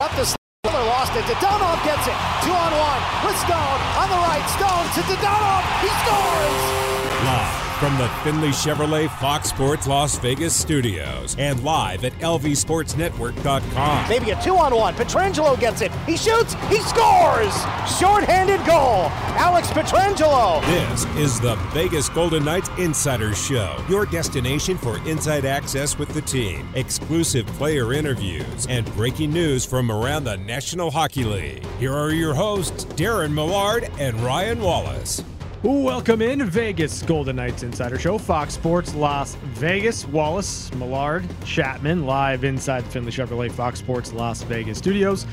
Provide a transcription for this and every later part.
Up the Miller lost it. Dadonov gets it. Two on one with Stone on the right. Stone to Dadonov. He scores. Live from the Findlay Chevrolet Fox Sports Las Vegas studios and live at lvsportsnetwork.com. Maybe a two on one. Pietrangelo gets it. He shoots. He scores. Short-handed goal. Alex Pietrangelo. This is the Vegas Golden Knights Insider Show, your destination for inside access with the team, exclusive player interviews, and breaking news from around the National Hockey League. Here are your hosts, Darren Millard and Ryan Wallace. Welcome in Vegas Golden Knights Insider Show, Fox Sports Las Vegas. Wallace, Millard, Chapman, live inside the Findlay Chevrolet Fox Sports Las Vegas studios.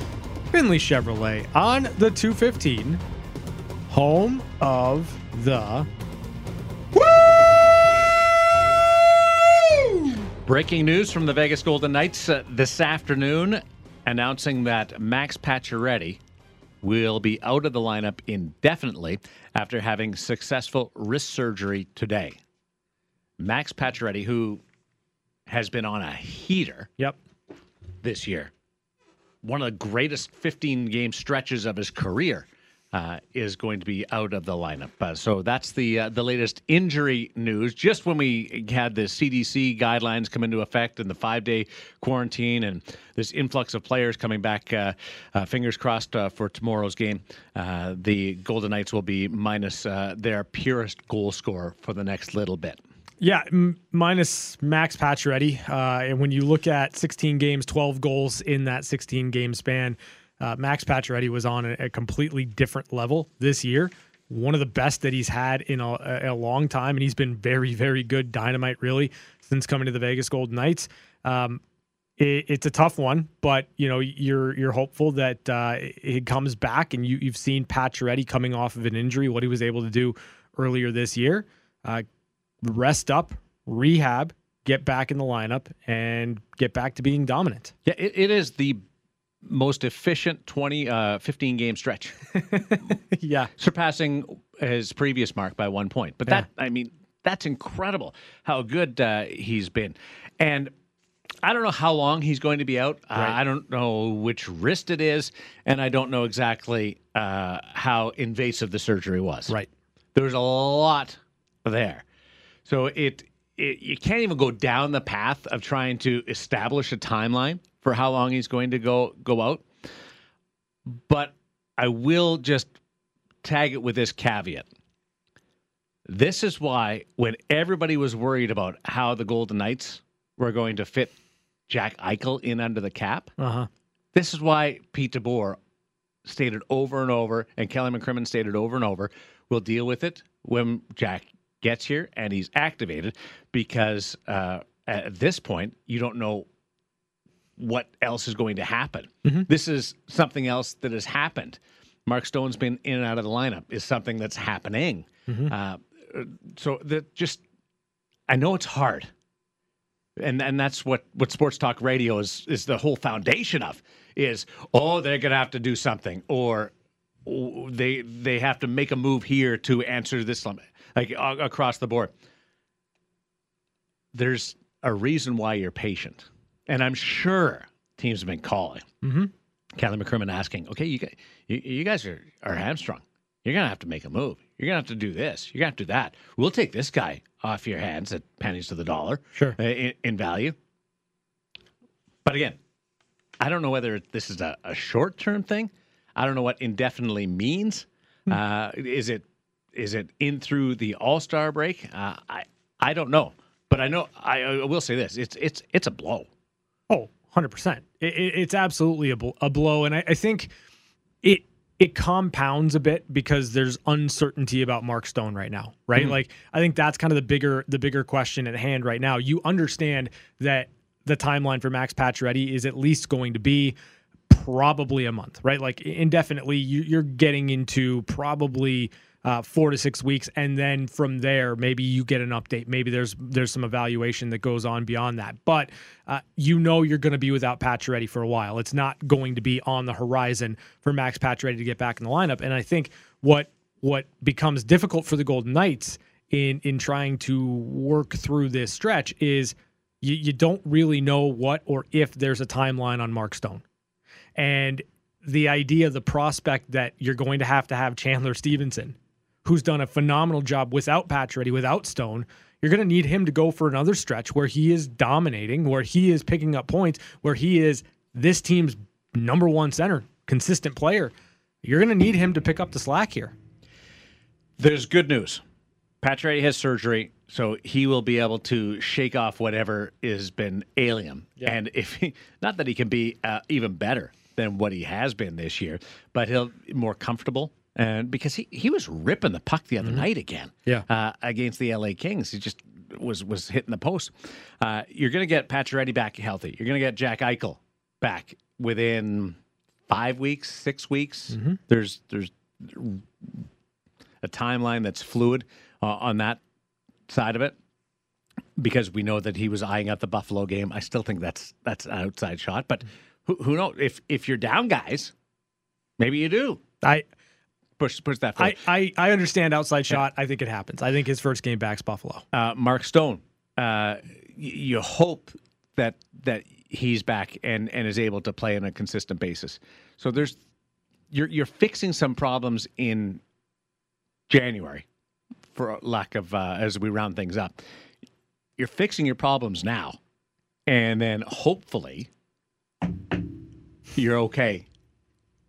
Findlay Chevrolet on the 215, home of the. Breaking news from the Vegas Golden Knights uh, this afternoon announcing that Max Pacioretty will be out of the lineup indefinitely after having successful wrist surgery today. Max Pacioretty, who has been on a heater Yep. this year, one of the greatest 15 game stretches of his career. Uh, is going to be out of the lineup. Uh, so that's the uh, the latest injury news. Just when we had the CDC guidelines come into effect and the five day quarantine and this influx of players coming back, uh, uh, fingers crossed uh, for tomorrow's game, the Golden Knights will be minus their purest goal scorer for the next little bit. Yeah, m- minus Max Pacioretty. And when you look at 16 games, 12 goals in that 16 game span, uh, Max Pacioretty was on a, a completely different level this year. One of the best that he's had in a, a long time, and he's been very, very good dynamite really since coming to the Vegas Golden Knights. Um, it, it's a tough one, but you know you're you're hopeful that uh, it comes back, and you you've seen Pacioretty coming off of an injury, what he was able to do earlier this year. Uh, rest up, rehab, get back in the lineup, and get back to being dominant. Yeah, it, it is the most efficient 20, uh, 15 game stretch. yeah, surpassing his previous mark by one point. But that, I mean, that's incredible how good uh, he's been. And I don't know how long he's going to be out. Uh, I don't know which wrist it is, and I don't know exactly uh, how invasive the surgery was. right. There's a lot there. So it, it you can't even go down the path of trying to establish a timeline for how long he's going to go go out. But I will just tag it with this caveat. This is why when everybody was worried about how the Golden Knights were going to fit Jack Eichel in under the cap, Uh huh. this is why Pete DeBoer stated over and over, and Kelly McCrimmon stated over and over, we'll deal with it when Jack gets here and he's activated, because uh, at this point you don't know what else is going to happen. This is something else that has happened. Mark Stone's been in and out of the lineup is something that's happening. Uh, so that just, I know it's hard and and that's what what sports talk radio is is the whole foundation of is oh they're gonna have to do something or oh, they they have to make a move here to answer this lim- like across the board there's a reason why you're patient and i'm sure teams have been calling Mhm. Kelly McCrimmon asking okay you guys you, you guys are are hamstrung you're gonna have to make a move you're gonna have to do this you're gonna have to do that we'll take this guy off your hands at pennies to the dollar Sure. uh, in, in value. But again, I don't know whether this is a, a short term thing. I don't know what indefinitely means. Uh, is it is it in through the All Star break? Uh, I I don't know, but I know I, I will say this: it's it's it's a blow. Oh, 100%. It, it, it's absolutely a, bl- a blow. And I, I think it it compounds a bit because there's uncertainty about Mark Stone right now, right? Mm-hmm. Like I think that's kind of the bigger the bigger question at hand right now. You understand that the timeline for Max Pacioretty is at least going to be probably a month, right? Like indefinitely, you, you're getting into probably uh, four to six weeks, and then from there, maybe you get an update. Maybe there's there's some evaluation that goes on beyond that. But uh, you know you're going to be without Pacioretty for a while. It's not going to be on the horizon for Max Pacioretty to get back in the lineup. And I think what what becomes difficult for the Golden Knights in in trying to work through this stretch is you, you don't really know what or if there's a timeline on Mark Stone. And the idea, the prospect that you're going to have to have Chandler Stephenson, who's done a phenomenal job without Pacioretty, without Stone. You're going to need him to go for another stretch where he is dominating, where he is picking up points, where he is this team's number one center, consistent player. You're going to need him to pick up the slack here. There's good news. Pacioretty has surgery, so he will be able to shake off whatever has been alien. Yeah. And if he, not that he can be uh, even better than what he has been this year, but he'll be more comfortable. And because he, he was ripping the puck the other night again, Yeah. uh, against the LA Kings, he just was was hitting the post. Uh, you're going to get Pacioretty back healthy. You're going to get Jack Eichel back within five weeks, six weeks. There's there's a timeline that's fluid uh, on that side of it because we know that he was eyeing out the Buffalo game. I still think that's that's an outside shot, but who, who knows if if you're down guys, maybe you do I push push that. I, Forward. I, I understand outside shot. I think it happens. I think his first game back's Buffalo. Uh, Mark Stone, uh, y- you hope that that he's back and and is able to play on a consistent basis. So there's you're you're fixing some problems in January, for lack of uh, as we round things up. You're fixing your problems now, and then hopefully you're okay.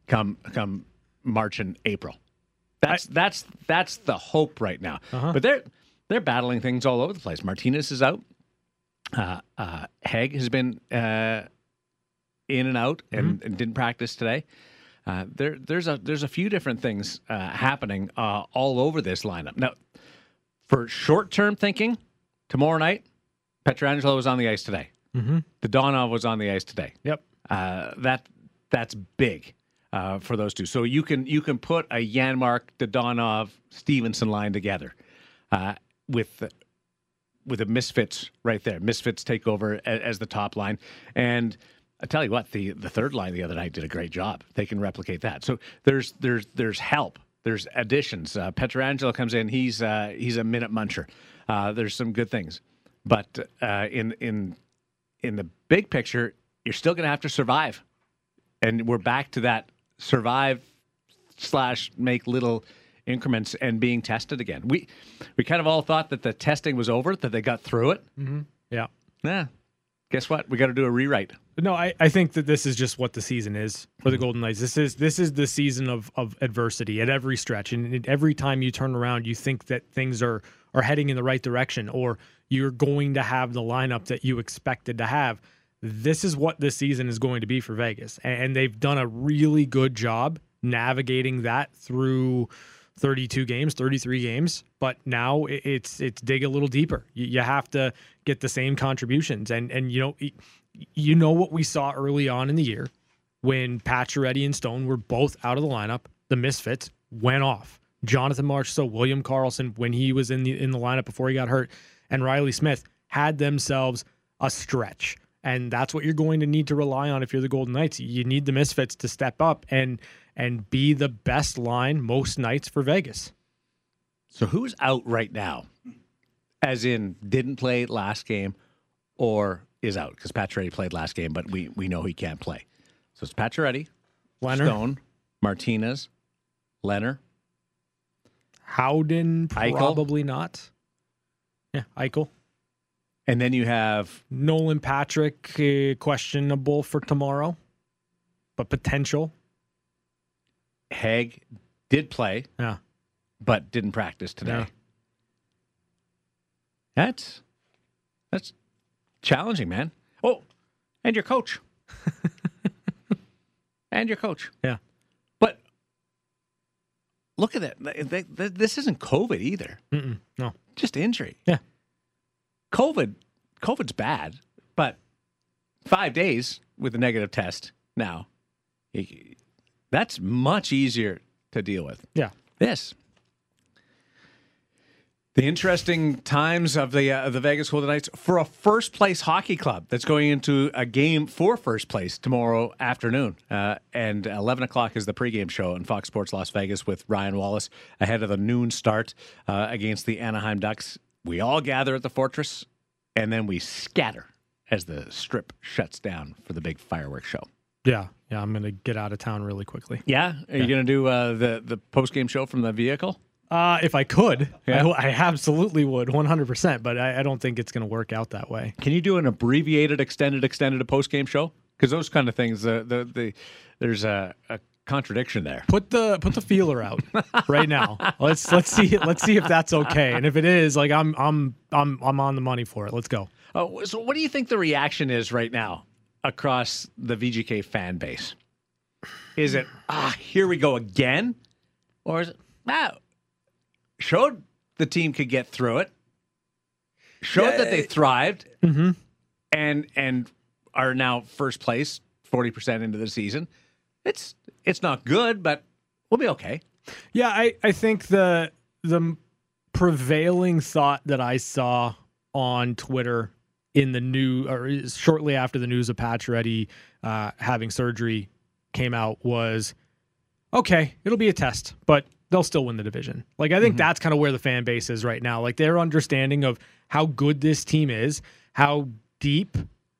Come come March and April. That's that's that's the hope right now. But they're they're battling things all over the place. Martinez is out. Uh, uh, has been uh, in and out and, and didn't practice today. Uh, there, there's a there's a few different things uh, happening uh, all over this lineup. Now, for short term thinking, tomorrow night, Pietrangelo was on the ice today. Mm-hmm. Dadonov was on the ice today. Yep. Uh, that that's big uh, for those two. So you can you can put a Janmark, Dadonov, Stephenson line together uh, with with a misfits right there. Misfits take over as, as the top line, and I tell you what, the the third line the other night did a great job. They can replicate that. So there's there's there's help. There's additions. Uh, Pietrangelo comes in. He's uh, he's a minute muncher. Uh, there's some good things, but uh, in in in the big picture, you're still going to have to survive, and we're back to that survive slash make little increments and being tested again. We we kind of all thought that the testing was over, that they got through it. Mm-hmm. Yeah. Yeah. Guess what? We got to do a rewrite. No, I, I think that this is just what the season is for the Golden Knights. This is this is the season of of adversity at every stretch, and every time you turn around, you think that things are are heading in the right direction, or you're going to have the lineup that you expected to have. This is what this season is going to be for Vegas, and, they've done a really good job navigating that through 32 games, 33 games, but now it's it's dig a little deeper. You, you have to get the same contributions, and and you know you know what we saw early on in the year when Pacioretty and Stone were both out of the lineup. The misfits went off. Jonathan Marchessault William Karlsson when he was in the in the lineup before he got hurt, and Reilly Smith had themselves a stretch. And that's what you're going to need to rely on if you're the Golden Knights. You need the misfits to step up and and be the best line most nights for Vegas. So who's out right now? As in, didn't play last game, or is out because Pacioretty played last game, but we we know he can't play. So it's Pacioretty, Leonard, Stone, Martinez, Leonard, Howden, Eichel? probably not. Yeah, Eichel. And then you have Nolan Patrick, uh, questionable for tomorrow, but potential. Hague. Did play, Yeah. but didn't practice today. Yeah. That's that's challenging, man. Oh, and your coach, and your coach. Yeah. But look at that. Th- th- th- This isn't COVID either. Mm-mm, no. Just injury. Yeah. COVID. COVID's bad, but five days with a negative test now, that's much easier to deal with. Yeah. This. The interesting times of the uh, the Vegas Golden Knights for a first place hockey club that's going into a game for first place tomorrow afternoon, uh, and eleven o'clock is the pregame show on Fox Sports Las Vegas with Ryan Wallace ahead of the noon start uh, against the Anaheim Ducks. We all gather at the Fortress, and then we scatter as the strip shuts down for the big fireworks show. Yeah. yeah, I'm gonna get out of town really quickly. Yeah, are you going to do uh, the the post game show from the vehicle? Uh, if I could, Yeah. I, I absolutely would, 100%. But I, I don't think it's gonna work out that way. Can you do an abbreviated, extended, extended post game show? Because those kind of things, uh, the the there's a, a contradiction there. Put the put the feeler out right now. Let's let's see let's see if that's okay. And if it is, like I'm I'm I'm I'm on the money for it. Let's go. Oh, so what do you think the reaction is right now across the VGK fan base? Is it ah here we go again, or is it wow showed the team could get through it, showed that they thrived, and and are now first place, forty percent into the season. It's it's not good, but we'll be okay. Yeah, I, I think the the prevailing thought that I saw on Twitter in the new or shortly after the news of Pacioretty uh, having surgery came out was okay, it'll be a test, but they'll still win the division. Like I think that's kind of where the fan base is right now. Like their understanding of how good this team is, how deep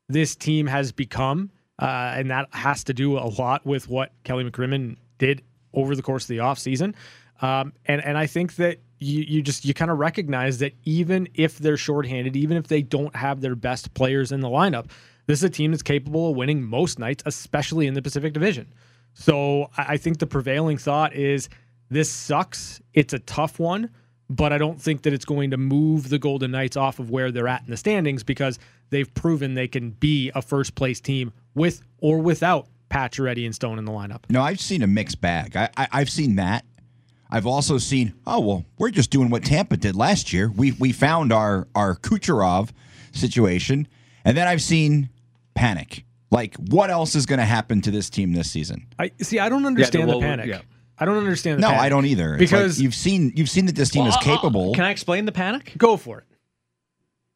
this team has become, uh, and that has to do a lot with what Kelly McCrimmon did over the course of the offseason. Um, and and I think that you you just you kind of recognize that even if they're shorthanded, even if they don't have their best players in the lineup, this is a team that's capable of winning most nights, especially in the Pacific Division. So I I think the prevailing thought is this sucks. It's a tough one, but I don't think that it's going to move the Golden Knights off of where they're at in the standings because they've proven they can be a first place team with or without Pacioretty and Stone in the lineup. No, I've seen a mixed bag. I, I I've seen that. I've also seen, oh well, we're just doing what Tampa did last year. We we found our our Kucherov situation, and then I've seen panic. Like, what else is going to happen to this team this season? I see. I don't understand well, the panic. yeah. I don't understand. The No, panic. I don't either. It's Because like you've seen you've seen that this team is Well, uh, uh, capable. Can I explain the panic? go for it.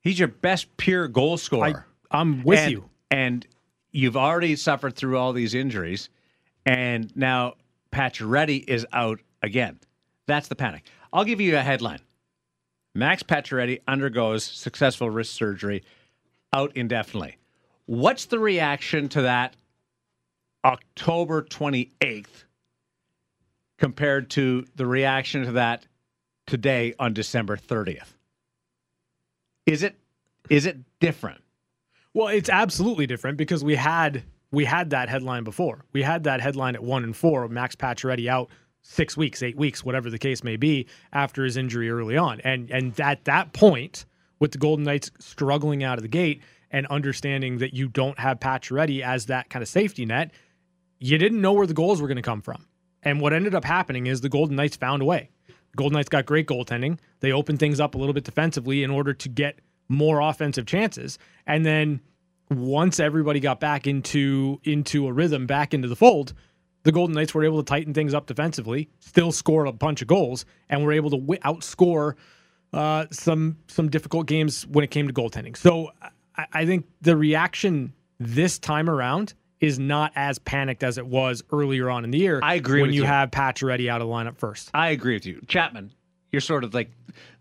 He's your best pure goal scorer. I, I'm with and, you. And you've already suffered through all these injuries, and now Pacioretty is out again. That's the panic. I'll give you a headline. Max Pacioretty undergoes successful wrist surgery, out indefinitely. What's the reaction to that October 28th compared to the reaction to that today on December 30th? Is it is it different? Well, it's absolutely different because we had we had that headline before. We had that headline at one and four. Max Pacioretty out six weeks, eight weeks, whatever the case may be, after his injury early on. And and at that point, with the Golden Knights struggling out of the gate and understanding that you don't have Pacioretty as that kind of safety net, you didn't know where the goals were going to come from. And what ended up happening is the Golden Knights found a way. The Golden Knights got great goaltending. They opened things up a little bit defensively in order to get more offensive chances. And then once everybody got back into into a rhythm, back into the fold, the Golden Knights were able to tighten things up defensively, still scored a bunch of goals, and were able to wi- outscore uh, some some difficult games when it came to goaltending. So I, I think the reaction this time around is not as panicked as it was earlier on in the year. I agree when with you you. have Pacioretty out of the lineup first. I agree with you. Chapman, you're sort of like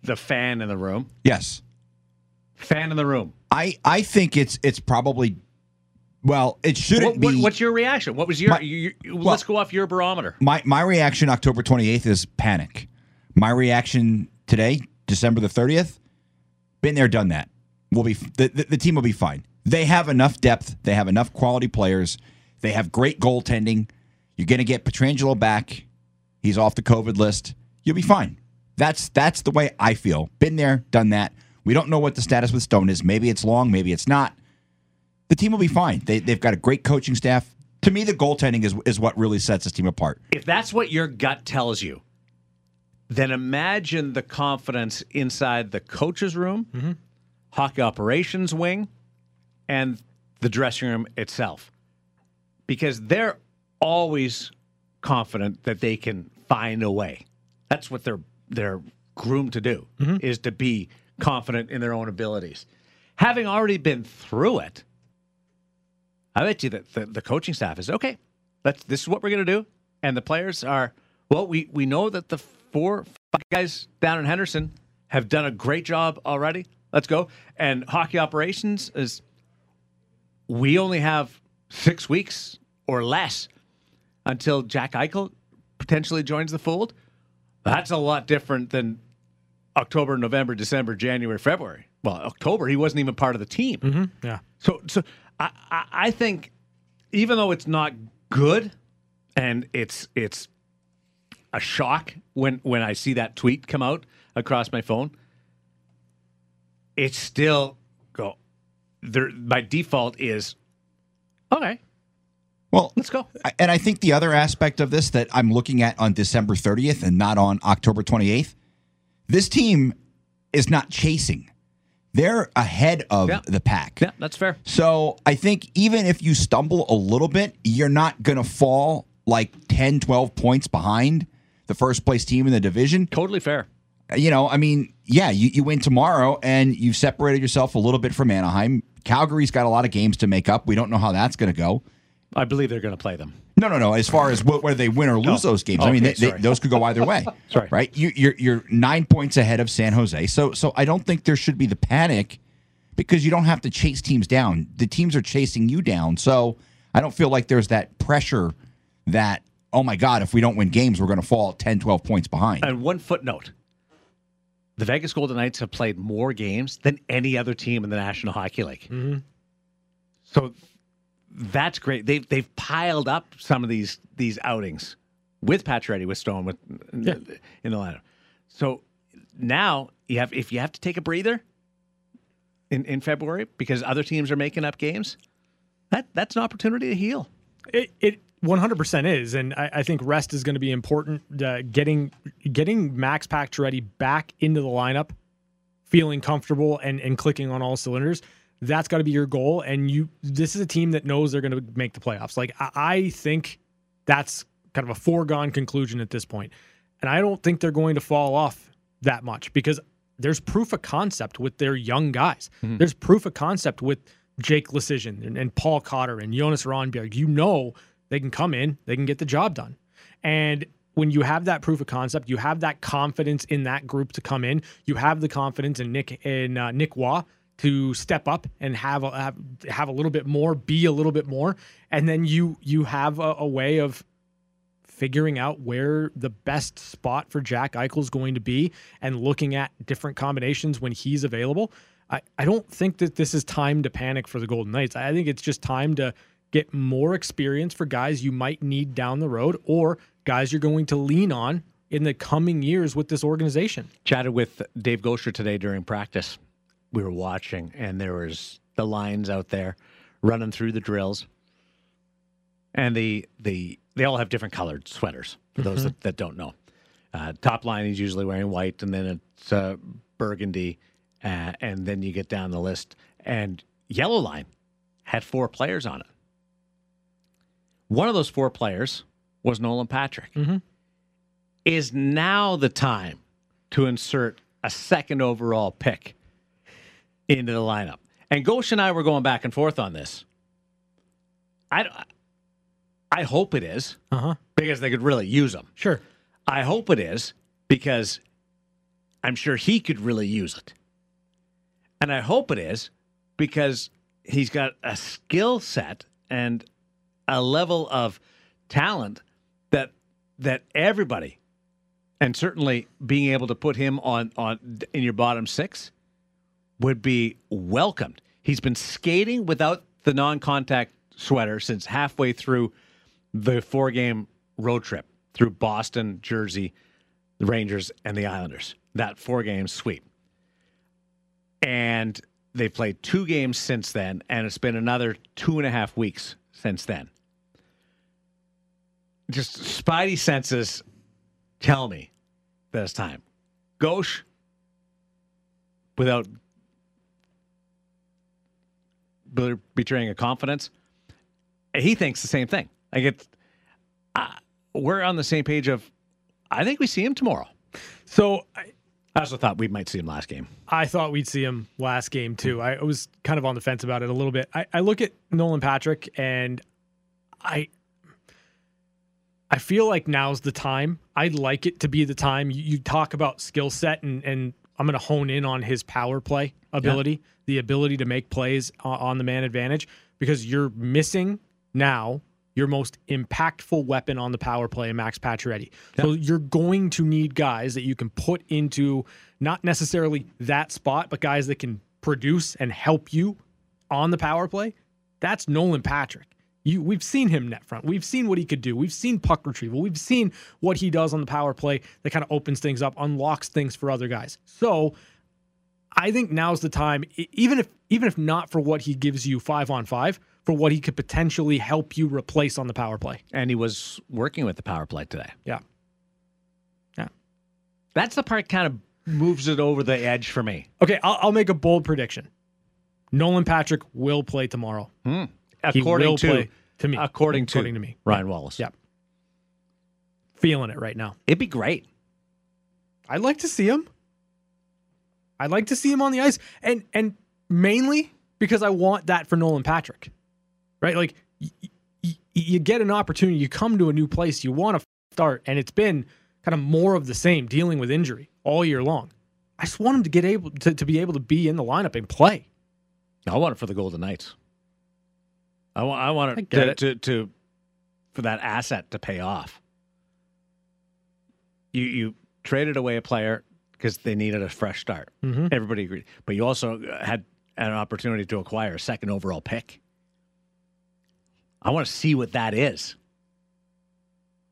the fan in the room. yes, Fan in the room. I I think it's it's probably well, it shouldn't What, what- be. what's your reaction? What was your? My- you, you, let's go off your barometer. my my reaction October 28th is panic. My reaction today, December the 30th, been there, done that. We'll be the, the, the team will be fine. They have enough depth. They have enough quality players. They have great goaltending. You're going to get Pietrangelo back. He's off the COVID list. You'll be fine. That's that's the way I feel. Been there, done that. We don't know what the status with Stone is. Maybe it's long, maybe it's not. The team will be fine. They, they've got a great coaching staff. To me, the goaltending is is what really sets this team apart. If that's what your gut tells you, then imagine the confidence inside the coach's room, mm-hmm. hockey operations wing, and the dressing room itself, because they're always confident that they can find a way. That's what they're they're groomed to do mm-hmm. is to be confident in their own abilities. Having already been through it, I bet you that the, the coaching staff is okay. Let's. This is what we're going to do, and the players are. Well, we we know that the four five guys down in Henderson have done a great job already. Let's go. And hockey operations is. We only have six weeks or less until Jack Eichel potentially joins the fold, that's a lot different than October, November, December, January, February. Well, October, he wasn't even part of the team. Mm-hmm. Yeah. So, so I, I, I think even though it's not good, and it's it's a shock when when I see that tweet come out across my phone, it's still go. There, my default is okay. Well, Let's go. And I think the other aspect of this that I'm looking at on December 30th and not on October 28th, this team is not chasing. They're ahead of Yeah. the pack. Yeah, that's fair. So I think even if you stumble a little bit, you're not going to fall like 10, 12 points behind the first place team in the division. Totally fair. You know, I mean, yeah, you, you win tomorrow and you've separated yourself a little bit from Anaheim. Calgary's got a lot of games to make up. We don't know how that's going to go. I believe they're going to play them. No, no, no. As far as wh- whether they win or lose Oh, those games, I mean, they, they, those could go either way. Sorry. right? You, you're you're nine points ahead of San Jose, so so I don't think there should be the panic because you don't have to chase teams down. The teams are chasing you down, so I don't feel like there's that pressure that oh my god, if we don't win games, we're going to fall 10, 12 points behind. And one footnote: the Vegas Golden Knights have played more games than any other team in the National Hockey League. Mm-hmm. So that's great. They've they've piled up some of these these outings with Pacioretty, with Stone, with in the lineup. So now you have if you have to take a breather in in February because other teams are making up games, that that's an opportunity to heal. It it 100% is, and I, I think rest is going to be important. Uh, getting getting Max Pacioretty back into the lineup, feeling comfortable and and clicking on all cylinders. That's got to be your goal. And you, this is a team that knows they're going to make the playoffs. Like I, I think that's kind of a foregone conclusion at this. And I don't think they're going to fall off that much because there's proof of concept with their young guys. There's proof of concept with Jake Leschyshyn and, and Paul Cotter and Jonas Rondbjerg. You know they can come in, they can get the job done. And when you have that proof of concept, you have that confidence in that group to come in. You have the confidence in Nick in uh, Nick Waugh to step up and have a, have, have a little bit more, be a little bit more, and then you you have a, a way of figuring out where the best spot for Jack Eichel is going to be and looking at different combinations when he's available. I, I don't think that this is time to panic for the Golden Knights. I think it's just time to get more experience for guys you might need down the road or guys you're going to lean on in the coming years with this organization. chatted with Dave Goucher today during practice. We were watching, and there was the lines out there running through the drills, and the the they all have different colored sweaters. For those that, that don't know, uh, top line is usually wearing white, and then it's uh, burgundy, uh, and then you get down the list, and yellow line had four players on it. One of those four players was Nolan Patrick. Is now the time to insert a second overall pick into the lineup. And Goucher and I were going back and forth on this. I, I hope it is Uh huh. because they could really use him. Sure. I hope it is because I'm sure he could really use it. And I hope it is because he's got a skill set and a level of talent that that everybody and certainly being able to put him on on in your bottom 6 would be welcomed. He's been skating without the non-contact sweater since halfway through the four-game road trip through Boston, Jersey, the Rangers, and the Islanders. That four-game sweep, and they've played two games since then, and it's been another two and a half weeks since then. Just spidey senses tell me that it's time. Goucher, without betraying a confidence, he thinks the same thing. Like it's, uh, we're on the same page of, I think we see him tomorrow. So I, I also thought we might see him last game. I thought we'd see him last game too. I was kind of on the fence about it a little bit. I, I look at Nolan Patrick and I I feel like now's the time. I'd like it to be the time. You, you talk about skill set and and I'm going to hone in on his power play ability, the ability to make plays on, on the man advantage because you're missing now your most impactful weapon on the power play, Max Pacioretty. So you're going to need guys that you can put into not necessarily that spot, but guys that can produce and help you on the power play. That's Nolan Patrick. You, we've seen him net front. We've seen what he could do. We've seen puck retrieval. We've seen what he does on the power play that kind of opens things up, unlocks things for other guys. So I think now's the time, even if even if not for what he gives you five on five, for what he could potentially help you replace on the power play. And he was working with the power play today. Yeah. Yeah. That's the part kind of moves it over the edge for me. Okay, I'll, I'll make a bold prediction. Nolan Patrick will play tomorrow. Hmm. He According will to play to me. according to according to me. Ryan Wallace. Yeah. Feeling it right now. It'd be great. I'd like to see him. I'd like to see him on the ice, and and mainly because I want that for Nolan Patrick, right? Like y- y- you get an opportunity, you come to a new place, you want to start, and it's been kind of more of the same, dealing with injury all year long. I just want him to get able to, to be able to be in the lineup and play. I want it for the Golden Knights. I want. I want I it, get to, it. to to for that asset to pay off. You you traded away a player because they needed a fresh start. Mhm. Everybody agreed, but you also had an opportunity to acquire a second overall pick. I want to see what that is,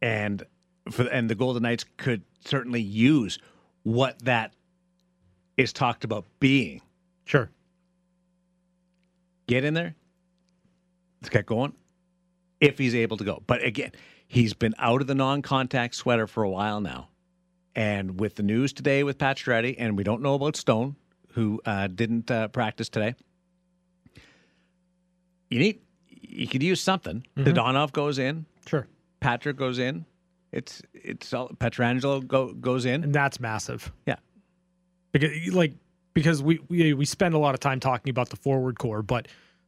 and for and the Golden Knights could certainly use what that is talked about being Sure. get in there. Let's get going. If he's able to go. But again, he's been out of the non contact sweater for a while now. And with the news today with Pacioretty, and we don't know about Stone, who uh, didn't uh, practice today, you need, you could use something. Mm-hmm. Dadonov goes in, Sure. Patrick goes in. It's, it's, all, Pietrangelo go, goes in. And that's massive. Yeah. because like because we, we we spend a lot of time talking about the forward core, but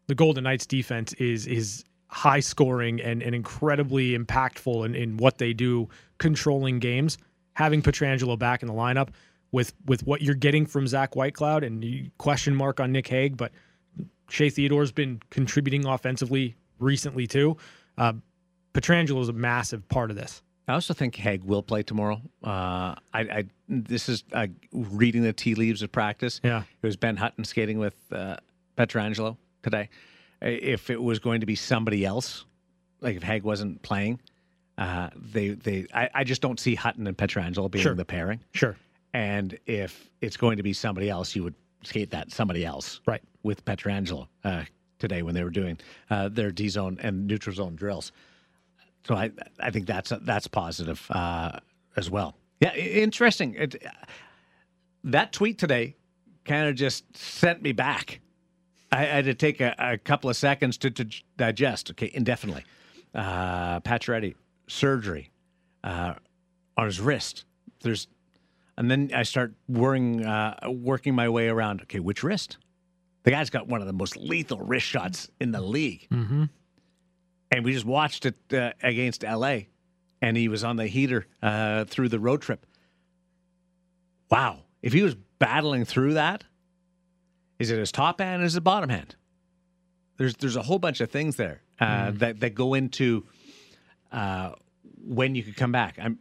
the Golden Knights defense is is high scoring and, and incredibly impactful in, in what they do controlling games. Having Pietrangelo back in the lineup with with what you're getting from Zach Whitecloud and you question mark on Nick Hague, but Shea Theodore's been contributing offensively recently too. Uh, Pietrangelo is a massive part of this. I also think Hague will play tomorrow. Uh, I, I this is uh, reading the tea leaves of practice. Yeah. it was Ben Hutton skating with uh, Pietrangelo today. If it was going to be somebody else, like if Hague wasn't playing, uh, they they I, I just don't see Hutton and Pietrangelo being Sure. the pairing. Sure. And if it's going to be somebody else, you would skate that somebody else Right. with Pietrangelo uh, today when they were doing uh, their D zone and neutral zone drills. So I I think that's that's positive uh, as well. Yeah, interesting. It, that tweet today kind of just sent me back. I, I had to take a, a couple of seconds to, to digest. Okay, indefinitely. Uh, Pacioretty surgery uh, on his wrist. There's, and then I start worrying, uh, working my way around. Okay, which wrist? The guy's got one of the most lethal wrist shots in the league Mm-hmm. and we just watched it uh, against LA, and he was on the heater uh, through the road trip. Wow, if he was battling through that, is it his top hand or is it bottom hand? There's there's a whole bunch of things there uh, that that go into uh, when you could come back. I'm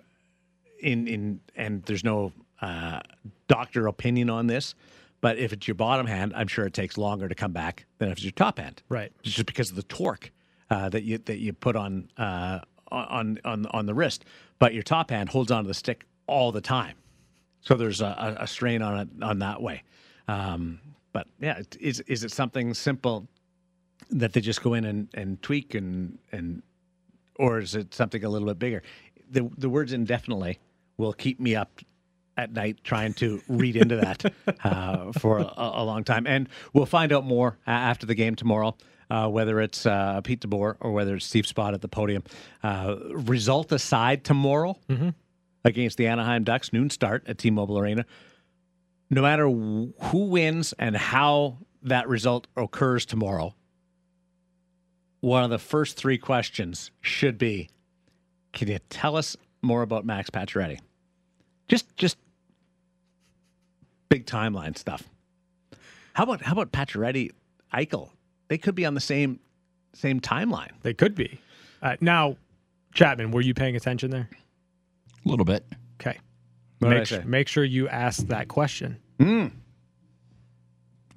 in in and there's no uh, doctor opinion on this, but if it's your bottom hand, I'm sure it takes longer to come back than if it's your top hand Right. just because of the torque uh, that you that you put on uh, on on on the wrist. But your top hand holds onto the stick all the time, so there's a, a a strain on it on that way. Um, but yeah, is is it something simple that they just go in and, and tweak and and or is it something a little bit bigger? The the words indefinitely will keep me up at night trying to read into that uh, for a, a long time. And we'll find out more a- after the game tomorrow, uh, whether it's uh, Pete DeBoer or whether it's Steve Spott at the podium. Uh, result aside tomorrow against the Anaheim Ducks, noon start at T-Mobile Arena. No matter who wins and how that result occurs tomorrow, one of the first three questions should be, can you tell us more about Max Pacioretty? Just just big timeline stuff. How about how about Pacioretty, Eichel? They could be on the same same timeline. They could be. Uh, now, Chapman, were you paying attention there? A little bit. Okay. What Make, say? su- make sure you ask that question.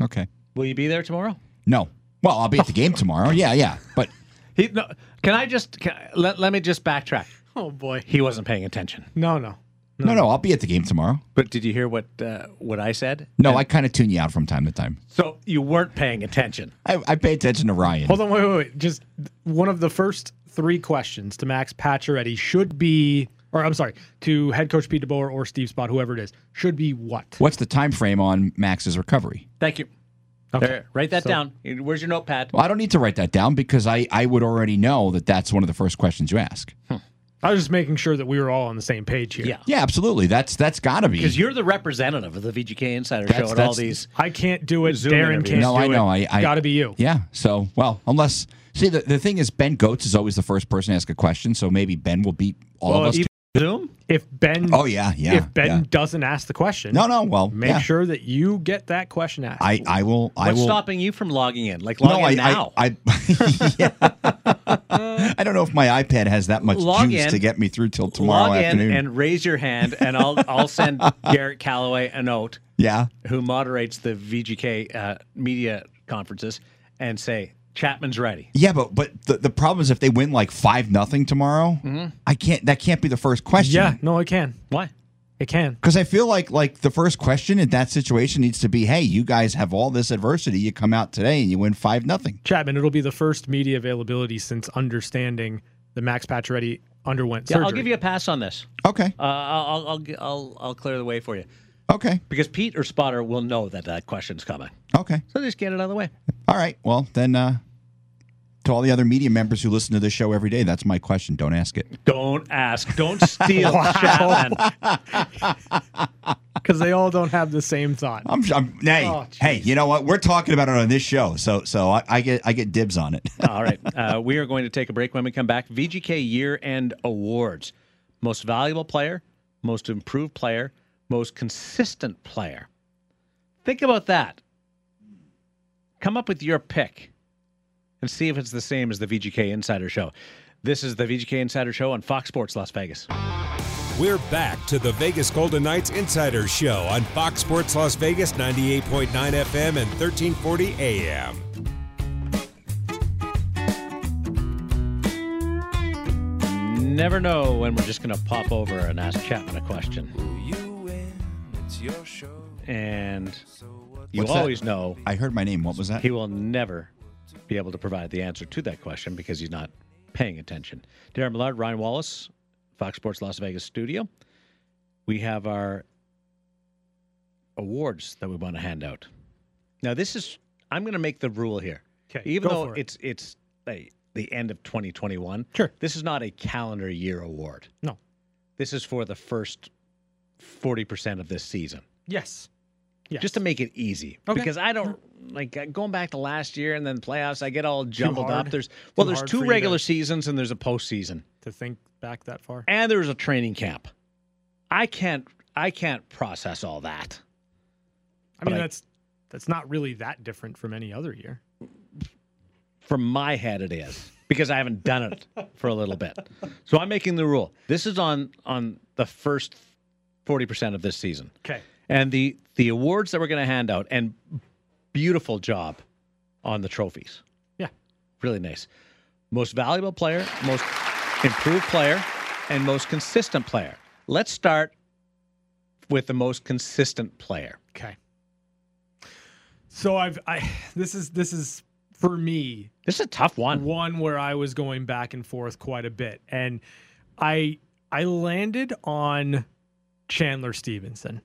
Okay. Will you be there tomorrow? No. Well, I'll be at the game tomorrow. Yeah, yeah. But He, no, can I just can, let, let me just backtrack? Oh boy. He wasn't paying attention. No, no. no, no, I'll be at the game tomorrow. But did you hear what uh, what I said? No, I kind of tune you out from time to time. So you weren't paying attention. I, I pay attention to Ryan. Hold on, wait, wait, wait. Just one of the first three questions to Max Pacioretty should be, or I'm sorry, to head coach Pete DeBoer or Steve Spott, whoever it is, should be what? What's the time frame on Max's recovery? Thank you. Okay. There, write that So- down. Where's your notepad? Well, I don't need to write that down because I, I would already know that that's one of the first questions you ask. Hmm. I was just making sure that we were all on the same page here. Yeah. Yeah, absolutely. That's that's got to be. Because you're the representative of the VGK Insider That's- Show and all these. I can't do it. Zoom Darren interviews. can't no, do I know. it. I, I Got to be you. Yeah. So, well, unless see the, the thing is, Ben Gotz is always the first person to ask a question, so maybe Ben will beat all Well, of us. Even- Zoom? If Ben, Oh yeah, yeah. if Ben yeah. doesn't ask the question, No, no. Well, make yeah. sure that you get that question asked. I I will. I What's will. stopping you from logging in? Like log no, in I, now. I, I, yeah. I don't know if my iPad has that much Log juice in. to get me through till tomorrow log in afternoon. and raise your hand, and I'll I'll send Garrett Calloway a note, yeah. who moderates the VGK uh, media conferences, and say Chapman's ready. Yeah, but but the, the problem is if they win like five nothing tomorrow, I can't. That can't be the first question. yeah, no, it can. Why? It can. Because I feel like like the first question in that situation needs to be, hey, you guys have all this adversity. You come out today and you win five nothing. Chapman, it'll be the first media availability since understanding that Max Pacioretty underwent Yeah, surgery. I'll give you a pass on this. Okay. Uh, I'll, I'll, I'll, I'll, I'll clear the way for you Okay. because Pete or Spotter will know that that question's coming. Okay. So just get it out of the way. All right. Well, then uh to all the other media members who listen to this show every day, that's my question. Don't ask it. Don't ask. Don't steal, Chapman. because they all don't have the same thought. I'm, I'm hey, Oh, hey, you know what? We're talking about it on this show, so so I, I get I get dibs on it. All right. Uh, we are going to take a break when we come back. VGK year end awards most valuable player, most improved player, most consistent player. Think about that. Come up with your pick and see if it's the same as the VGK Insider Show. This is the VGK Insider Show on Fox Sports Las Vegas. We're back to the Vegas Golden Knights Insider Show on Fox Sports Las Vegas 98.9 FM and 1340 AM. Never know when we're just going to pop over and ask Chapman a question. And you What's that? always know I heard my name. What was that? he will never be able to provide the answer to that question because he's not paying attention. Darren Millard, Ryan Wallace, Fox Sports Las Vegas studio. We have our awards that we want to hand out. Now, this is I'm going to make the rule here. 'Kay, Even go though for it. it's it's the, the end of 2021. Sure. This is not a calendar year award. No. This is for the first 40% of this season Yes. Yes. just to make it easy Okay. because I don't like uh, going back to last year and then playoffs. I get all jumbled up. There's well, Too there's two to- regular seasons and there's a postseason, to think back that far. and there's a training camp. I can't I can't process all that. I mean, But I- that's that's not really that different from any other year. From my head, it is because I haven't done it for a little bit. So I'm making the rule. This is on on the first forty percent of this season. Okay. And the the awards that we're going to hand out, and beautiful job on the trophies. Yeah. Really nice. Most valuable player, most improved player, and most consistent player. Let's start with the most consistent player. Okay. So I've I this is this is for me This is a tough one. one where I was going back and forth quite a bit, and I I landed on Chandler Stephenson,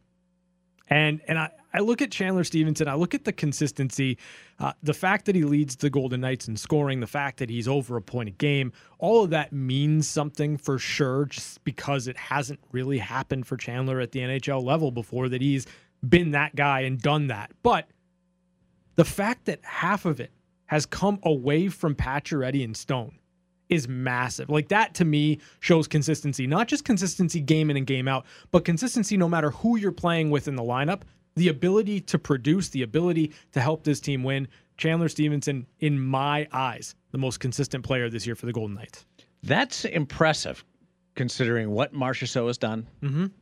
and and I I look at Chandler Stephenson, I look at the consistency, uh, the fact that he leads the Golden Knights in scoring, the fact that he's over a point a game, all of that means something for sure, just because it hasn't really happened for Chandler at the NHL level before that he's been that guy and done that, but the fact that half of it has come away from Pacioretty and Stone is massive. Like that to me shows consistency, not just consistency game in and game out, but consistency no matter who you're playing with in the lineup. The ability to produce, the ability to help this team win. Chandler Stephenson, in my eyes, the most consistent player this year for the Golden Knights. That's impressive, considering what Marchessault has done. Mm-hmm. and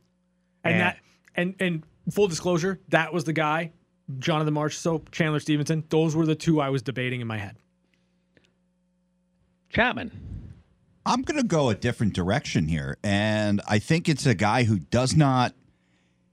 And- that and and full disclosure, that was the guy, Jonathan Marchessault Chandler Stephenson. Those were the two I was debating in my head. Chapman. I'm going to go a different direction here, and I think it's a guy who does not.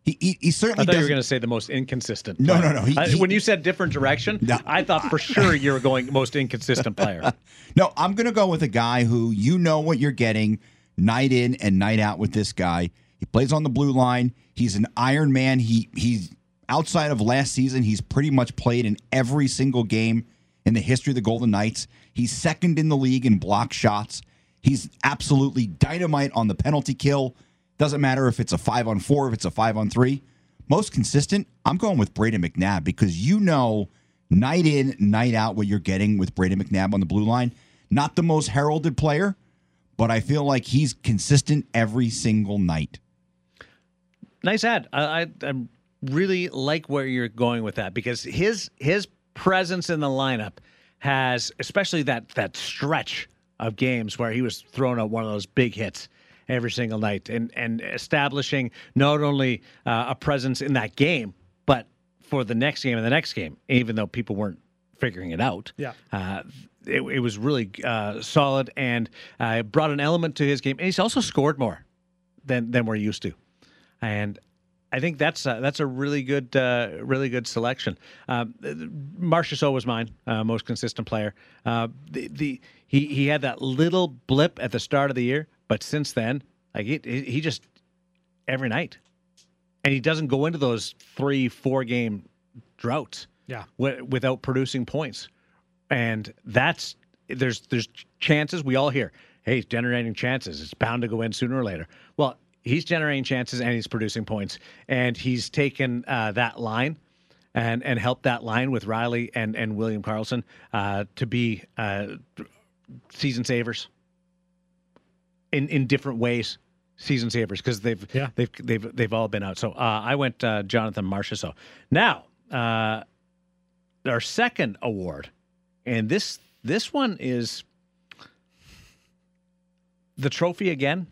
He he, he I certainly thought you were going to say the most inconsistent. No, player. no, no, he- I- he- when you said different direction, No. I thought for sure you were going most inconsistent player. No, I'm going to go with a guy who you know what you're getting night in and night out with this guy. He plays on the blue line. He's an Iron Man. He he's outside of last season, he's pretty much played in every single game in the history of the Golden Knights. He's second in the league in block shots. He's absolutely dynamite on the penalty kill. Doesn't matter if it's a 5 on 4, if it's a 5 on 3. Most consistent, I'm going with Brayden McNabb because you know night in, night out what you're getting with Brayden McNabb on the blue line. Not the most heralded player, but I feel like he's consistent every single night. nice ad. I, I, I really like where you're going with that because his his presence in the lineup has, especially that that stretch of games where he was throwing out one of those big hits every single night and and establishing not only uh, a presence in that game but for the next game and the next game, even though people weren't figuring it out. Yeah. Uh, it, it was really uh, solid and uh, brought an element to his game. And he's also scored more than than we're used to and I think that's a, that's a really good uh, really good selection. Um, Marchessault was mine, uh, most consistent player. Uh, the, the he he had that little blip at the start of the year, but since then, like he he just every night, and he doesn't go into those three four game droughts Yeah. wi- without producing points, and that's there's there's chances we all hear. Hey, he's generating chances. It's bound to go in sooner or later. Well, he's generating chances and he's producing points, and he's taken uh, that line and and helped that line with Reilly and and William Karlsson uh, to be uh, season savers in in different ways. Season savers because they've Yeah. they've they've they've all been out. So uh, I went uh, Jonathan Marchessault. Now uh, our second award, and this this one is the trophy again.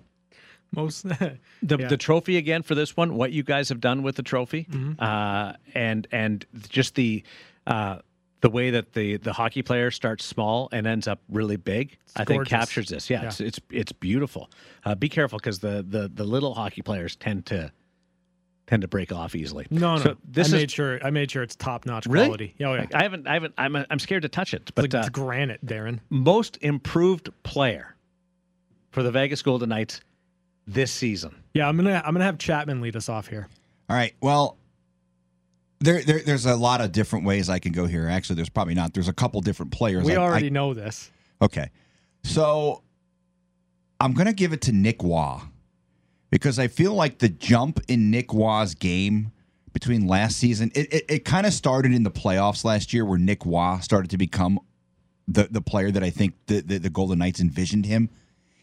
Most The Yeah. the trophy again for this one. What you guys have done with the trophy, Mm-hmm. uh, and and just the uh, the way that the the hockey player starts small and ends up really big. I think captures this. Yeah, Yeah. It's, it's it's beautiful. Uh, be careful because the, the the little hockey players tend to tend to break off easily. no, no. So this I is made sure I made sure it's top notch really. quality. Oh yeah. I haven't. I haven't. I'm. I'm scared to touch it. But like uh, it's granite, Darren. most improved player for the Vegas Golden Knights this season. Yeah, I'm gonna I'm gonna have Chapman lead us off here. All right. Well, there, there there's a lot of different ways I can go here. Actually, there's probably not. There's a couple different players. We I- I- already know this. Okay. So I'm going to give it to Nick Roy because I feel like the jump in Nick Roy's game between last season, it, it, it kind of started in the playoffs last year where Nick Roy started to become the, the player that I think the, the, the Golden Knights envisioned him.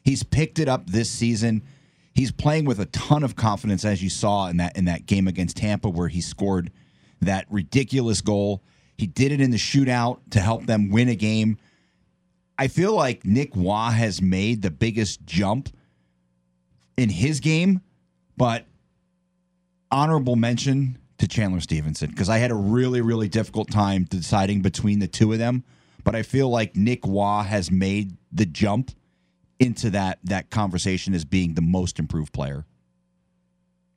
He's picked it up this season. He's playing with a ton of confidence, as you saw in that in that game against Tampa, where he scored that ridiculous goal. He did it in the shootout to help them win a game. I feel like Nick Roy has made the biggest jump in his game, but honorable mention to Chandler Stephenson because I had a really, really difficult time deciding between the two of them. But I feel like Nick Roy has made the jump into that that conversation as being the most improved player.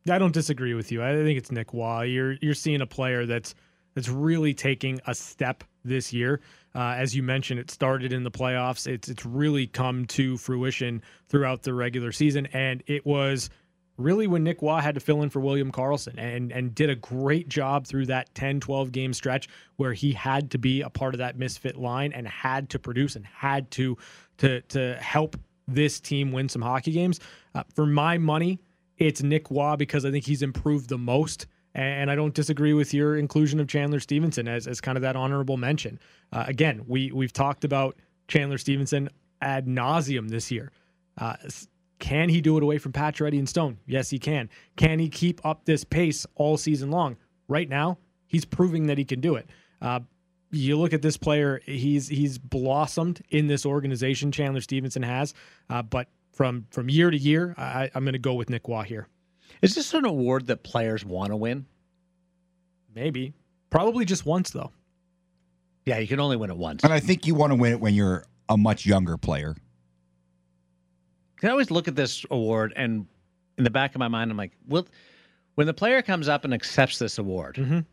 I don't disagree with you. I think it's Nick Roy. You're you're seeing a player that's that's really taking a step this year. Uh, as you mentioned, it started in the playoffs. It's it's really come to fruition throughout the regular season, and it was really when Nick Roy had to fill in for William Karlsson and and did a great job through that 10 12 game stretch where he had to be a part of that misfit line and had to produce and had to to to help this team win some hockey games. Uh, for my money, it's Nick Roy because I think he's improved the most. And I don't disagree with your inclusion of Chandler Stephenson as, as kind of that honorable mention. Uh, again, we we've talked about Chandler Stephenson ad nauseum this year. Uh, can he do it away from Pacioretty and Stone? Yes, he can. Can he keep up this pace all season long? Right now, he's proving that he can do it. Uh, you look at this player, he's he's blossomed in this organization. Chandler Stephenson has, uh, but from from year to year, I, I'm going to go with Nick Roy here. Is this an award that players want to win? Maybe, probably just once though. Yeah, you can only win it once. And I think you want to win it when you're a much younger player. I always look at this award, and in the back of my mind, I'm like, well, when the player comes up and accepts this award, Mhm.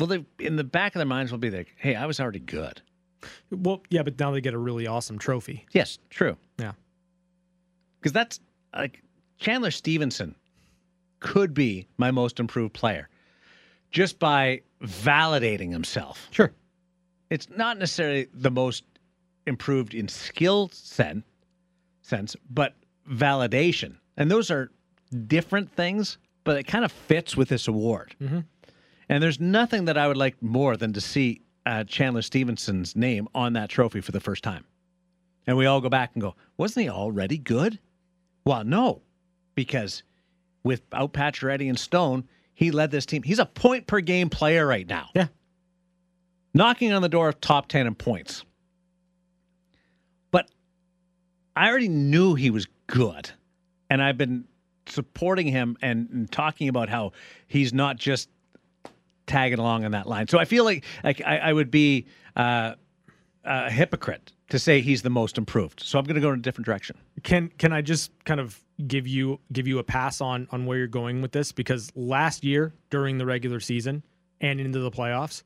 Well, they in the back of their minds will be like, hey, I was already good. Well, yeah, but now they get a really awesome trophy. Yes, true. Yeah. Because that's like Chandler Stephenson could be my most improved player just by validating himself. Sure. It's not necessarily the most improved in skill sen- sense, but validation. And those are different things, but it kind of fits with this award. Mhm. And there's nothing that I would like more than to see uh, Chandler Stephenson's name on that trophy for the first time. And we all go back and go, wasn't he already good? Well, no, because without Pacioretty and Stone, he led this team. He's a point per game player right now. Yeah. Knocking on the door of top 10 in points. But I already knew he was good. And I've been supporting him and, and talking about how he's not just tagging along on that line. So I feel like, like I, I would be uh, a hypocrite to say he's the most improved. So I'm going to go in a different direction. Can can I just kind of give you give you a pass on on where you're going with this because last year during the regular season and into the playoffs,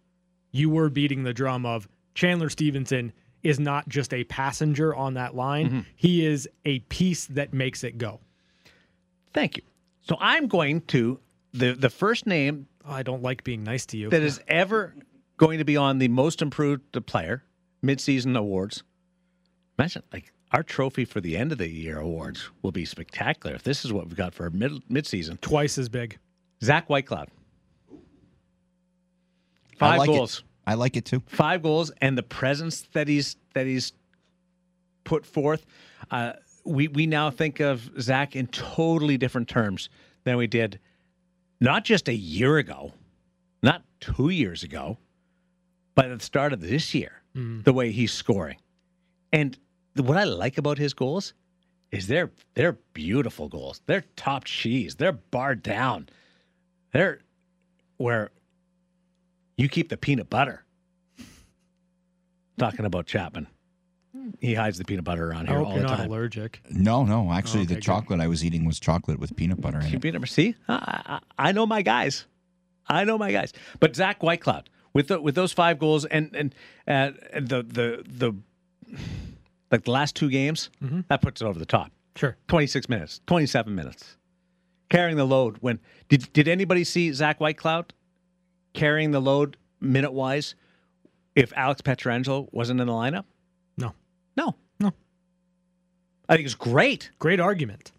you were beating the drum of Chandler Stephenson is not just a passenger on that line. He is a piece that makes it go. Thank you. So I'm going to the the first name I don't like being nice to you. that is ever going to be on the most improved player midseason awards. Imagine like our trophy for the end of the year awards will be spectacular if this is what we've got for mid midseason. twice as big. Zach Whitecloud. Five I like goals. It. I like it too. Five goals and the presence that he's that he's put forth. Uh, we we now think of Zach in totally different terms than we did not just a year ago, not two years ago, but at the start of this year, mm. the way he's scoring. And what I like about his goals is they're they're beautiful goals. They're top cheese. They're barred down. They're where you keep the peanut butter. Talking about Chapman. He hides the peanut butter around I here hope all you're the not time. allergic. No, no. Actually, Okay, the good. chocolate I was eating was chocolate with peanut butter in You it. peanut butter. See, I, I, I know my guys. I know my guys. But Zach Whitecloud with the, with those five goals and and uh, the the the like the last two games that puts it over the top. Sure. 26 minutes, 27 minutes. Carrying the load when did did anybody see Zach Whitecloud carrying the load minute wise if Alex Pietrangelo wasn't in the lineup? No. No. I think it's great. Great argument.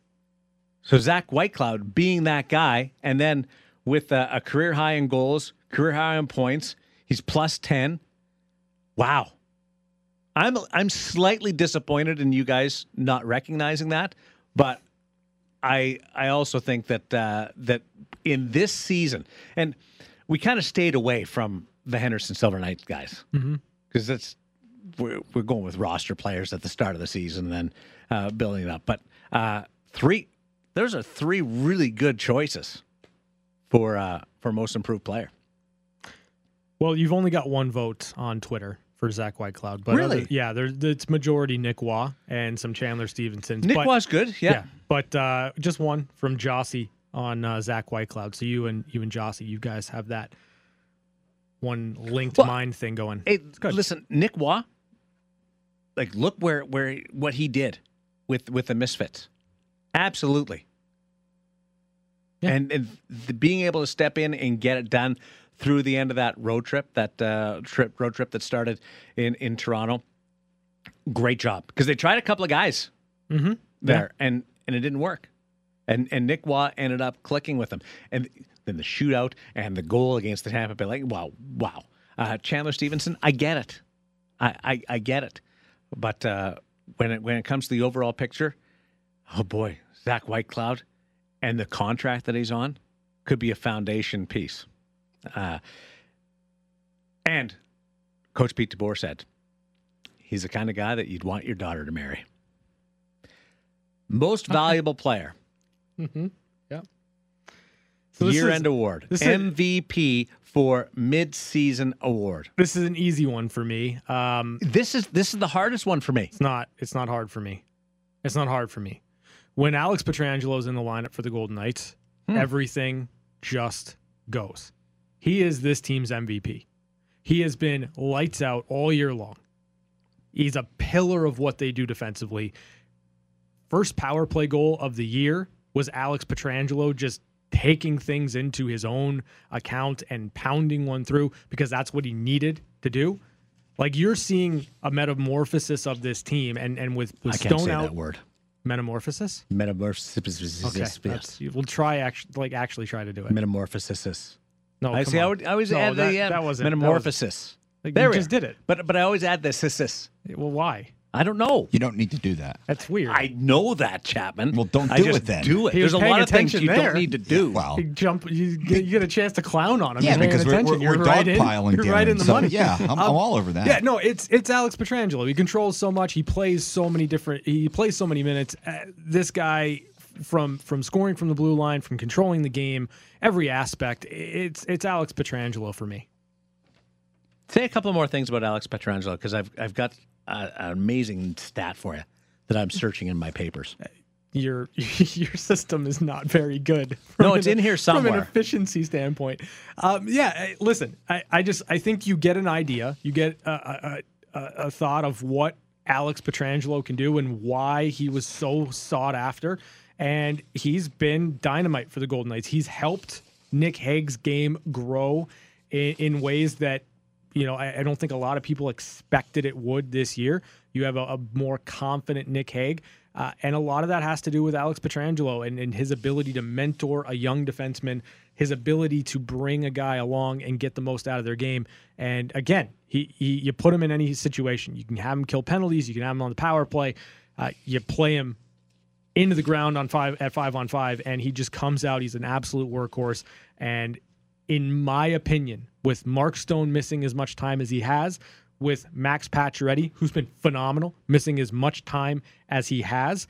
So Zach Whitecloud being that guy, and then with a, a career high in goals, career high in points, he's plus ten. Wow, I'm I'm slightly disappointed in you guys not recognizing that, but I I also think that uh, that in this season, and we kind of stayed away from the Henderson Silver Knights guys because that's we're, we're going with roster players at the start of the season and then uh, building it up. But uh, three, those are three really good choices for uh, for most improved player. Well, you've only got one vote on Twitter for Zach Whitecloud, but Really? other- yeah, there's it's majority Nick Roy and some Chandler Stephenson. Nick but, was good, yeah. but uh, just one from Jossie on uh, Zach Whitecloud. So you and you and Jossie, you guys have that one linked Well, mind thing going. Hey, listen, Nick Roy, like look where where what he did with with the Misfits, absolutely. Yeah. And and the, being able to step in and get it done through the end of that road trip, that uh, trip road trip that started in in Toronto, great job because they tried a couple of guys Mm-hmm. there and and it didn't work, and and Nick Roy ended up clicking with them, and then the shootout and the goal against the Tampa Bay, like wow, wow. Uh, Chandler Stephenson, I get it, I I, I get it, but uh, when it when it comes to the overall picture, oh boy, Zach Whitecloud and the contract that he's on could be a foundation piece. Uh, and Coach Pete DeBoer said he's the kind of guy that you'd want your daughter to marry. Most valuable player, Yeah. So year is- end award, this is- MVP for mid season award. This is an easy one for me. Um, This is this is the hardest one for me. it's not. It's not hard for me. It's not hard for me. When Alex Pietrangelo's in the lineup for the Golden Knights, everything just goes. He is this team's MVP. He has been lights out all year long. He's a pillar of what they do defensively. First power play goal of the year was Alex Pietrangelo just taking things into his own account and pounding one through because that's what he needed to do. Like you're seeing a metamorphosis of this team, and and with, with I can't Stone say out, that word. metamorphosis. Metamorphosis. Okay, that's- we'll try actually like actually try to do it. Metamorphosis. No, I see. I, would, I always No, add that, the uh, that wasn't that metamorphosis. Like, there you we just are. did it. But but I always add the sis. Well, why? I don't know. You don't need to do that. That's weird. I know that, Chapman. Well, don't I do just it then. Do it. He There's a lot of things you there. don't need to do. Well, You jump, you get, you get a chance to clown on him. Yeah, You're paying because we're- attention. we're- You're we're right in. dogpiling You're right in the so, money. yeah, I'm- I'm all over that. Yeah, no, it's it's Alex Pietrangelo. He controls so much. He plays so many different. He plays so many minutes. Uh, this guy, from from scoring from the blue line, from controlling the game, every aspect. It's it's Alex Pietrangelo for me. Say a couple more things about Alex Pietrangelo because I've I've got an amazing stat for you that I'm searching in my papers. Your your system is not very good. No, it's an- in here somewhere. From an efficiency standpoint, um, yeah. Listen, I, I just I think you get an idea, you get a, a, a, a thought of what Alex Pietrangelo can do and why he was so sought after, and he's been dynamite for the Golden Knights. He's helped Nick Hague's game grow in, in ways that you know, I, I don't think a lot of people expected it would this year. You have a, a more confident Nick Hague. Uh, and a lot of that has to do with Alex Pietrangelo and, and his ability to mentor a young defenseman, his ability to bring a guy along and get the most out of their game. And again, he, he you put him in any situation. You can have him kill penalties. You can have him on the power play. Uh, you play him into the ground on five at five on five, and he just comes out. He's an absolute workhorse. And in my opinion, with Mark Stone missing as much time as he has, with Max Pacioretty, who's been phenomenal, missing as much time as he has,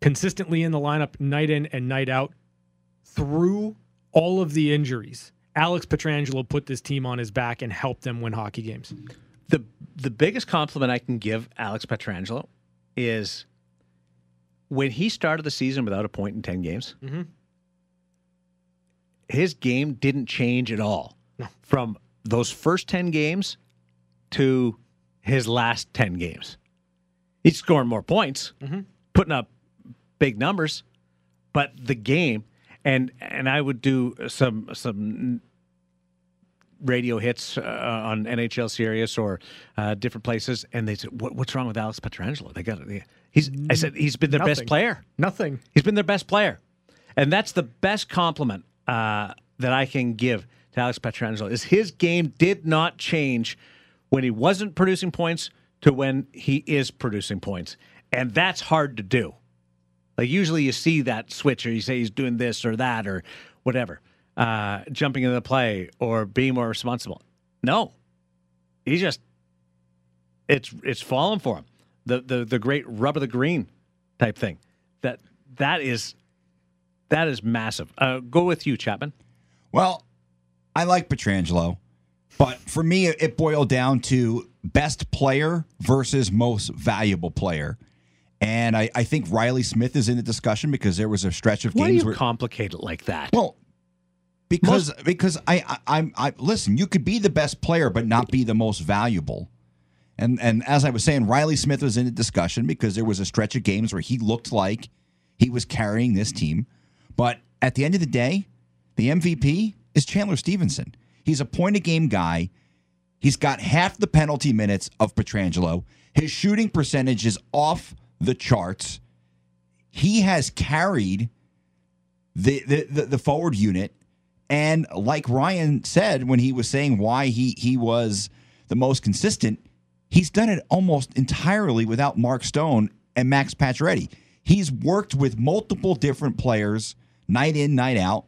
consistently in the lineup night in and night out, through all of the injuries, Alex Pietrangelo put this team on his back and helped them win hockey games. the the biggest compliment I can give Alex Pietrangelo is when he started the season without a point in ten games. Mm-hmm. His game didn't change at all from those first ten games to his last ten games. He's scoring more points, putting up big numbers, but the game and and I would do some some radio hits uh, on NHL Sirius or uh, different places, and they said, what, "What's wrong with Alex Pietrangelo?" They got it. He's. I said he's been their best player. Nothing. He's been their best player, and that's the best compliment uh, that I can give to Alex Pietrangelo. Is his game did not change when he wasn't producing points to when he is producing points, and that's hard to do. Like usually you see that switch, or you say he's doing this or that or whatever, uh, jumping into the play or being more responsible. No, he just it's it's fallen for him. The the the great rub of the green type thing. That that is that is massive. Uh, go with you, Chapman. Well, I like Pietrangelo, but for me, it boiled down to best player versus most valuable player. And I, I think Reilly Smith is in the discussion because there was a stretch of Why do games you where complicate it like that? well because because I, I I'm I listen, you could be the best player but not be the most valuable. And and as I was saying, Reilly Smith was in the discussion because there was a stretch of games where he looked like he was carrying this team. But at the end of the day, the MVP is Chandler Stephenson. He's a point a game guy. He's got half the penalty minutes of Pietrangelo. His shooting percentage is off the charts. He has carried the, the, the, the forward unit. And like Ryan said when he was saying why he, he was the most consistent, he's done it almost entirely without Mark Stone and Max Pacioretty. He's worked with multiple different players night in, night out.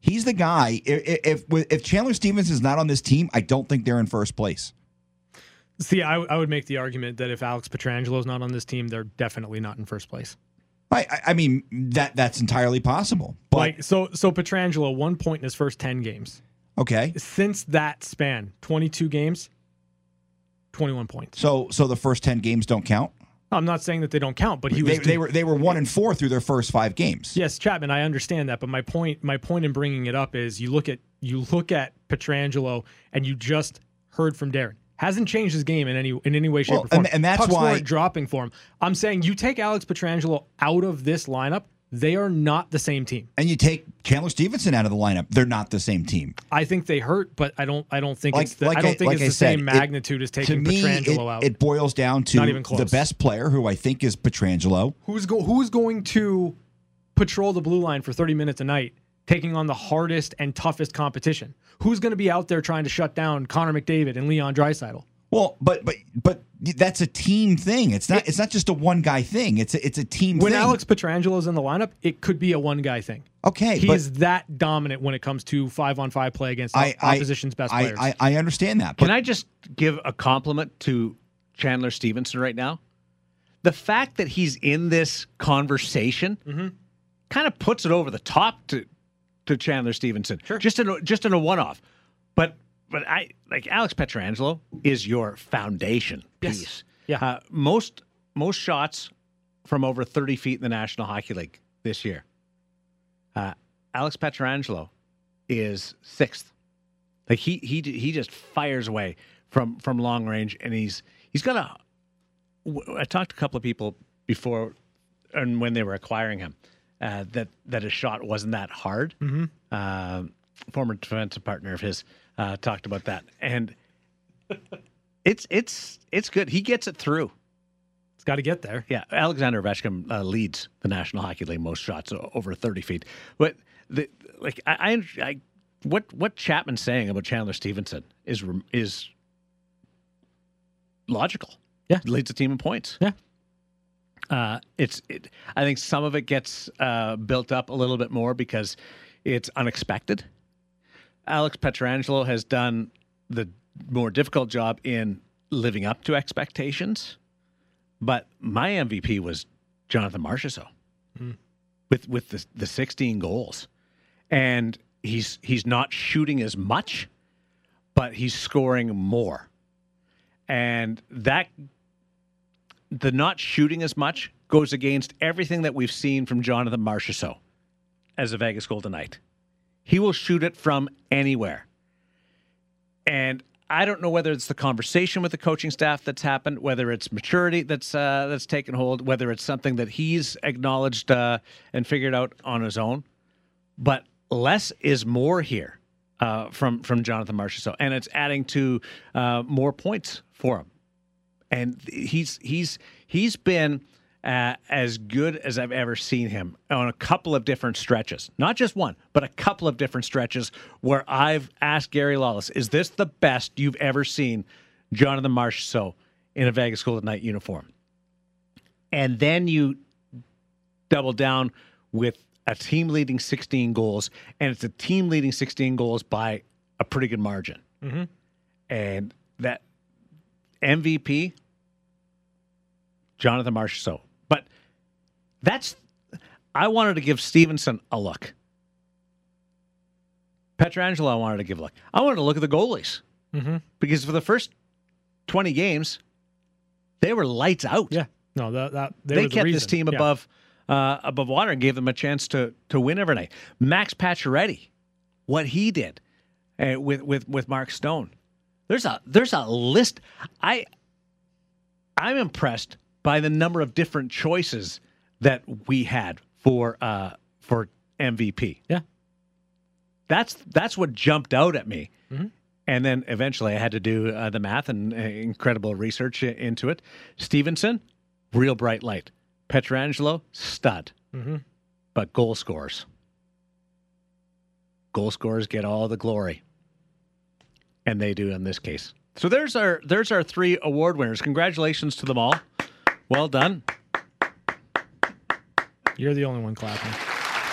He's the guy. If if, if Chandler Stevens is not on this team, I don't think they're in first place. See, I, I would make the argument that if Alex Pietrangelo is not on this team, they're definitely not in first place. I, I- mean that that's entirely possible. But Like so, so Pietrangelo one point in his first ten games. okay, Since that span, twenty two games, twenty one points. so so the first ten games don't count. I'm not saying that they don't count, but he was They, they were they were one and four through their first five games. Yes, Chapman, I understand that, but my point my point in bringing it up is you look at you look at Pietrangelo and you just heard from Darren. Hasn't changed his game in any in any way, shape, Well, or form. and- and that's Pucks why- dropping for him. I'm saying you take Alex Pietrangelo out of this lineup, they are not the same team. And you take Chandler Stephenson out of the lineup, they're not the same team. I think they hurt, but I don't I don't think Like- it's the, like I don't I- think like it's I the said, same it- magnitude as taking to me, Pietrangelo it, out. it boils down to Not even close. the best player, who I think is Pietrangelo. who's go who's going to patrol the blue line for 30 minutes a night taking on the hardest and toughest competition who's going to be out there trying to shut down connor mcdavid and leon Draisaitl? Well, but but but that's a team thing. It's not it's not just a one guy thing. It's a, it's a team when thing. alex pietrangelo's in the lineup it could be a one guy thing okay, he but is that dominant when it comes to five on five play against I, I opposition's best I, players I, I understand that. But Can I just give a compliment to Chandler Stephenson right now? The fact that he's in this conversation Mm-hmm. kind of puts it over the top to to Chandler Stephenson. Sure. Just in a, just in a one off. But but I like Alex Pietrangelo is your foundation Yes. piece. Yeah. Uh, most most shots from over 30 feet in the National Hockey League this year. Uh, Alex Pietrangelo is sixth. Like he he he just fires away from from long range, and he's he's got a. I talked to a couple of people before, and when they were acquiring him, uh, that that his shot wasn't that hard. Mm-hmm. former defensive partner of his uh, talked about that, and it's it's it's good. He gets it through. it's got to get there Yeah, Alexander Ovechkin uh, leads the National Hockey League most shots over thirty feet. But the like, I, I, I what what Chapman's saying about Chandler Stephenson is rem- is logical. Yeah. leads the team in points. Yeah. Uh, it's it, I think some of it gets uh, built up a little bit more because it's unexpected. Alex Pietrangelo has done the more difficult job in living up to expectations. But my MVP was Jonathan Marchessault hmm. with with the the 16 goals, and he's he's not shooting as much, but he's scoring more, and that the not shooting as much goes against everything that we've seen from Jonathan Marchessault as a Vegas Golden Knight. He will shoot it from anywhere. And I don't know whether it's the conversation with the coaching staff that's happened, whether it's maturity that's uh, that's taken hold, whether it's something that he's acknowledged uh, and figured out on his own. But less is more here uh, from from Jonathan Marchessault, and it's adding to uh, more points for him. And he's he's he's been uh, as good as I've ever seen him on a couple of different stretches. Not just one, but a couple of different stretches where I've asked Gary Lawless, "Is this the best you've ever seen Jonathan Marchessault in a Vegas Golden Knight uniform?" And then you double down with a team leading 16 goals, and it's a team leading 16 goals by a pretty good margin. And that MVP, Jonathan Marchessault. That's, I wanted to give Stephenson a look. Pietrangelo, I wanted to give a look. I wanted to look at the goalies because for the first 20 games, they were lights out. yeah no that, that they, They, were the kept this team Yeah. above uh, above water and gave them a chance to to win every night. Max Pacioretty, what he did uh, with with with Mark Stone. There's a there's a list. I I'm impressed by the number of different choices that we had for uh for MVP. yeah That's that's what jumped out at me. Mm-hmm. And then eventually I had to do uh, the math and uh, incredible research into it. Stephenson, real bright light. Pietrangelo, stud. Mm-hmm. But goal scorers. Goal scorers get all the glory. And they do in this case. So there's our there's our three award winners. Congratulations to them all. Well done. You're the only one clapping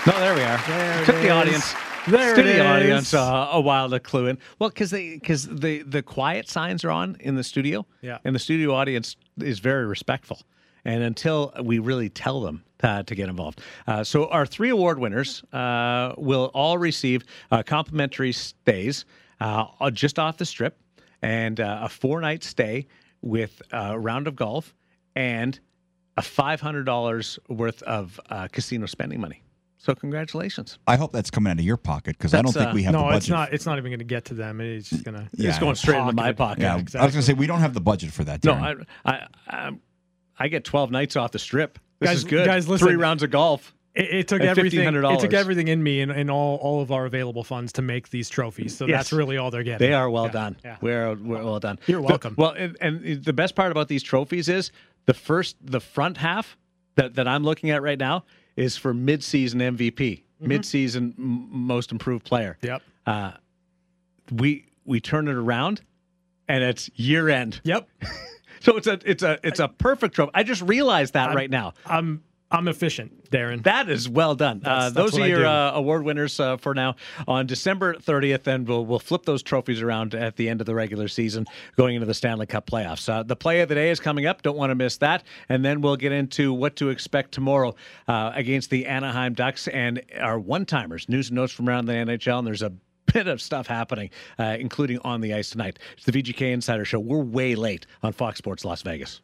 No, there we are. There Took the audience. There it is. audience uh, a while to clue in. Well, because they because the the quiet signs are on in the studio. Yeah. and the studio audience is very respectful. And until we really tell them uh, to get involved, uh, so our three award winners uh, will all receive uh, complimentary stays uh, just off the strip, and uh, a four night stay with a round of golf and a five hundred dollars worth of uh, casino spending money. So congratulations. I hope that's coming out of your pocket because I don't think uh, we have the No, budget. it's not. It's not even going to get to them. It's just going to. Yeah, it's going straight into my pocket. Yeah, I was going to say we don't have the budget for that. No, Darren. I, I, I, I get 12 nights off the strip. This Guys- is good. guys, listen. Three rounds of golf. It, it took At everything. It took everything in me and, and all, all of our available funds to make these trophies. So Yes. that's really all they're getting. They are well Yeah, done. Yeah. We're, we're well done. You're The- welcome. well, and, and the best part about these trophies is the first, the front half that, that I'm looking at right now is for midseason MVP, Mm-hmm. midseason m- most improved player. Yep. Uh, We we turn it around, and it's year end. Yep. So it's a it's a it's a perfect trophy. I just realized that right now. I'm I'm efficient, Darren. That is well done. uh, That's- that's those are I your uh, award winners uh, for now. On December 30th, and we'll we'll flip those trophies around at the end of the regular season, going into the Stanley Cup playoffs. Uh, the play of the day is coming up. Don't want to miss that. And then we'll get into what to expect tomorrow uh, against the Anaheim Ducks and our one timers. News and notes from around the NHL. And there's a bit of stuff happening, uh, including on the ice tonight. It's the VGK Insider Show. We're way late on Fox Sports Las Vegas.